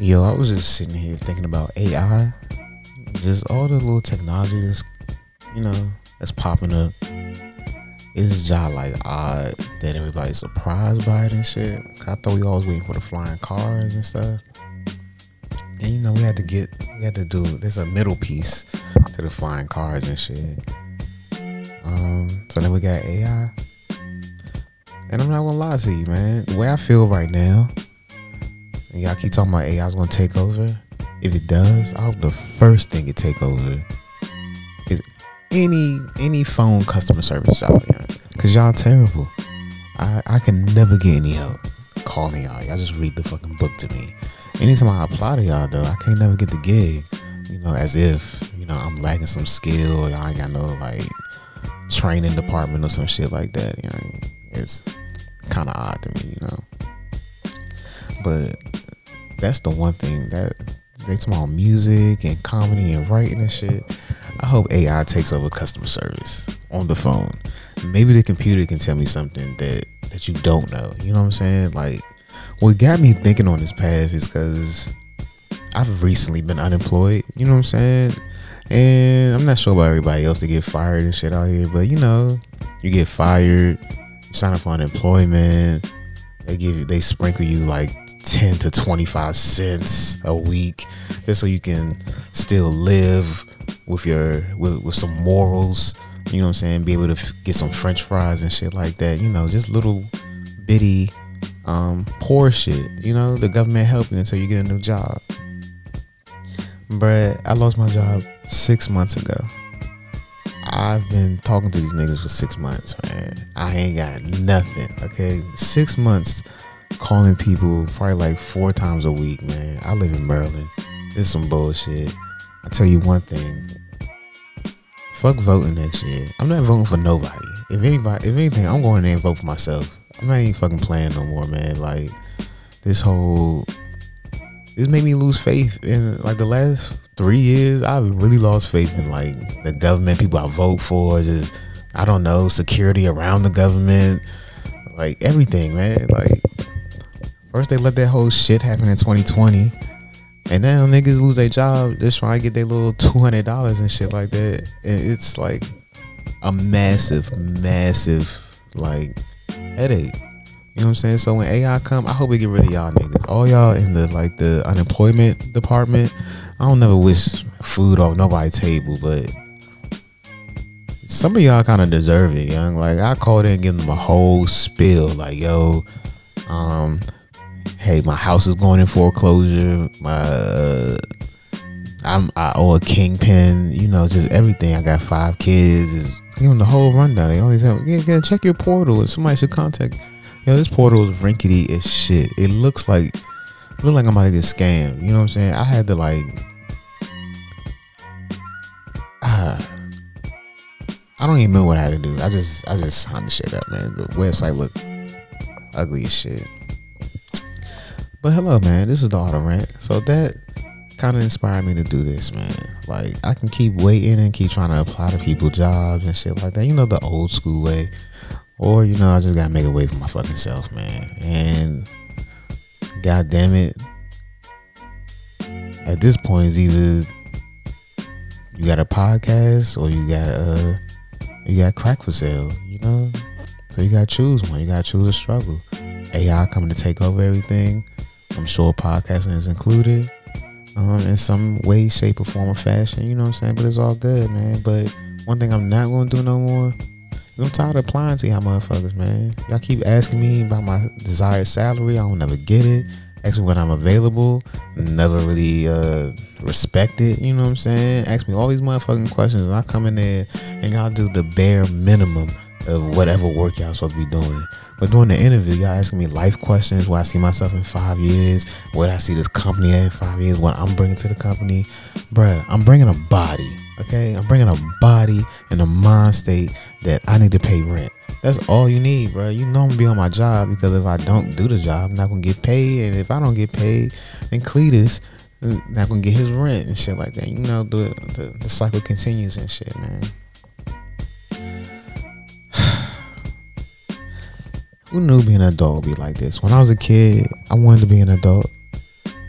Yo, I was just sitting here thinking about AI, just all the little technology that's, you know, that's popping up. It's just like odd that everybody's surprised by it and shit. I thought we always waiting for the flying cars and stuff. And you know, we had to get, we had to do. There's a middle piece to the flying cars and shit. Um, so then we got AI. And I'm not gonna lie to you, man. The way I feel right now, and y'all keep talking about AI's gonna take over. If it does, I hope the first thing it take over is any any phone customer service job, yeah. Cause y'all terrible. I I can never get any help calling y'all. Y'all just read the fucking book to me. Anytime I apply to y'all though, I can't never get the gig. You know, as if you know I'm lacking some skill. I ain't got no like training department or some shit like that. You know, it's kind of odd to me. You know, but that's the one thing that they talk about music and comedy and writing and shit. I hope AI takes over customer service on the phone. Maybe the computer can tell me something that that you don't know. You know what I'm saying? Like, what got me thinking on this path is because I've recently been unemployed. You know what I'm saying? And I'm not sure about everybody else to get fired and shit out here, but you know, you get fired, you sign up for unemployment, they give you, they sprinkle you like 10 to 25 cents a week just so you can still live with your with, with some morals you know what i'm saying be able to f- get some french fries and shit like that you know just little bitty um poor shit you know the government help you until you get a new job but i lost my job six months ago I've been talking to these niggas for six months, man. I ain't got nothing. Okay, six months calling people probably like four times a week, man. I live in Maryland. This is some bullshit. I tell you one thing. Fuck voting next year. I'm not voting for nobody. If anybody, if anything, I'm going there and vote for myself. I'm not even fucking playing no more, man. Like this whole, this made me lose faith in like the last three years. I've really lost faith in like the government, people I vote for, just I don't know, security around the government, like everything, man. Like first they let that whole shit happen in 2020. And now niggas lose their job just trying to get their little two hundred dollars and shit like that. And it's like a massive, massive like headache. You know what I'm saying? So when AI come, I hope we get rid of y'all niggas. All y'all in the like the unemployment department. I don't never wish food off nobody's table, but some of y'all kind of deserve it, young. Like I called in and give them a whole spill, like yo, um, hey, my house is going in foreclosure. My uh, I'm I owe a kingpin. You know, just everything. I got five kids. Is give the whole rundown. They always have yeah, yeah, check your portal. Somebody should contact. Yo, this portal is rinkety as shit. It looks like look like I'm about to get scammed. You know what I'm saying? I had to like. I don't even know what I had to do. I just I just signed the shit up, man. The website looked ugly as shit. But hello, man. This is the auto rant. So that kind of inspired me to do this, man. Like I can keep waiting and keep trying to apply to people jobs and shit like that. You know the old school way, or you know I just gotta make a way for my fucking self, man. And god damn it, at this point, it's either you got a podcast or you got uh you got crack for sale. You know, so you gotta choose one. You gotta choose a struggle. AI coming to take over everything. I'm sure podcasting is included um, in some way, shape, or form or fashion. You know what I'm saying? But it's all good, man. But one thing I'm not going to do no more I'm tired of applying to y'all motherfuckers, man. Y'all keep asking me about my desired salary. I don't never get it. Ask me when I'm available. Never really uh, respect it. You know what I'm saying? Ask me all these motherfucking questions. And I come in there and y'all do the bare minimum of whatever work y'all supposed to be doing. But during the interview, y'all asking me life questions, where I see myself in five years, where I see this company at in five years, what I'm bringing to the company. Bruh, I'm bringing a body, okay? I'm bringing a body and a mind state that I need to pay rent. That's all you need, bro. You know I'm gonna be on my job because if I don't do the job, I'm not gonna get paid. And if I don't get paid, then Cletus uh, not gonna get his rent and shit like that. You know, the the, the cycle continues and shit, man. Who knew being an adult would be like this? When I was a kid, I wanted to be an adult.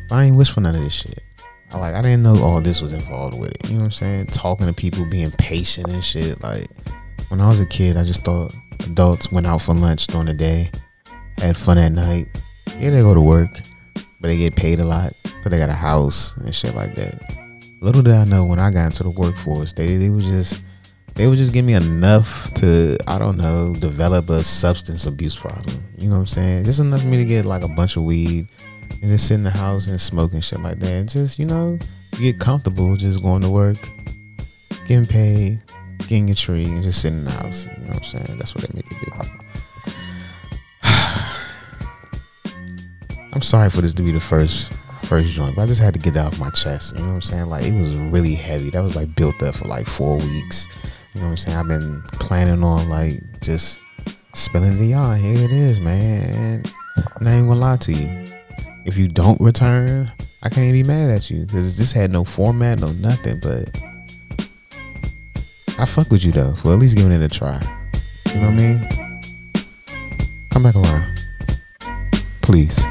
But I ain't wish for none of this shit. I like I didn't know all this was involved with it. You know what I'm saying? Talking to people, being patient and shit. Like when I was a kid, I just thought adults went out for lunch during the day, had fun at night. Yeah, they go to work, but they get paid a lot, but they got a house and shit like that. Little did I know when I got into the workforce, they they was just they would just give me enough to I don't know develop a substance abuse problem. You know what I'm saying? Just enough for me to get like a bunch of weed and just sit in the house and smoke and shit like that. And just you know get comfortable just going to work, getting paid, getting a tree, and just sitting in the house. You know what I'm saying? That's what they make it do. I'm sorry for this to be the first first joint, but I just had to get that off my chest. You know what I'm saying? Like it was really heavy. That was like built up for like four weeks. You know what I'm saying? I've been planning on like just spilling the y'all. Here it is, man. And I ain't gonna lie to you. If you don't return, I can't be mad at you because this had no format, no nothing. But I fuck with you though for at least giving it a try. You know what I mean? Come back around, please.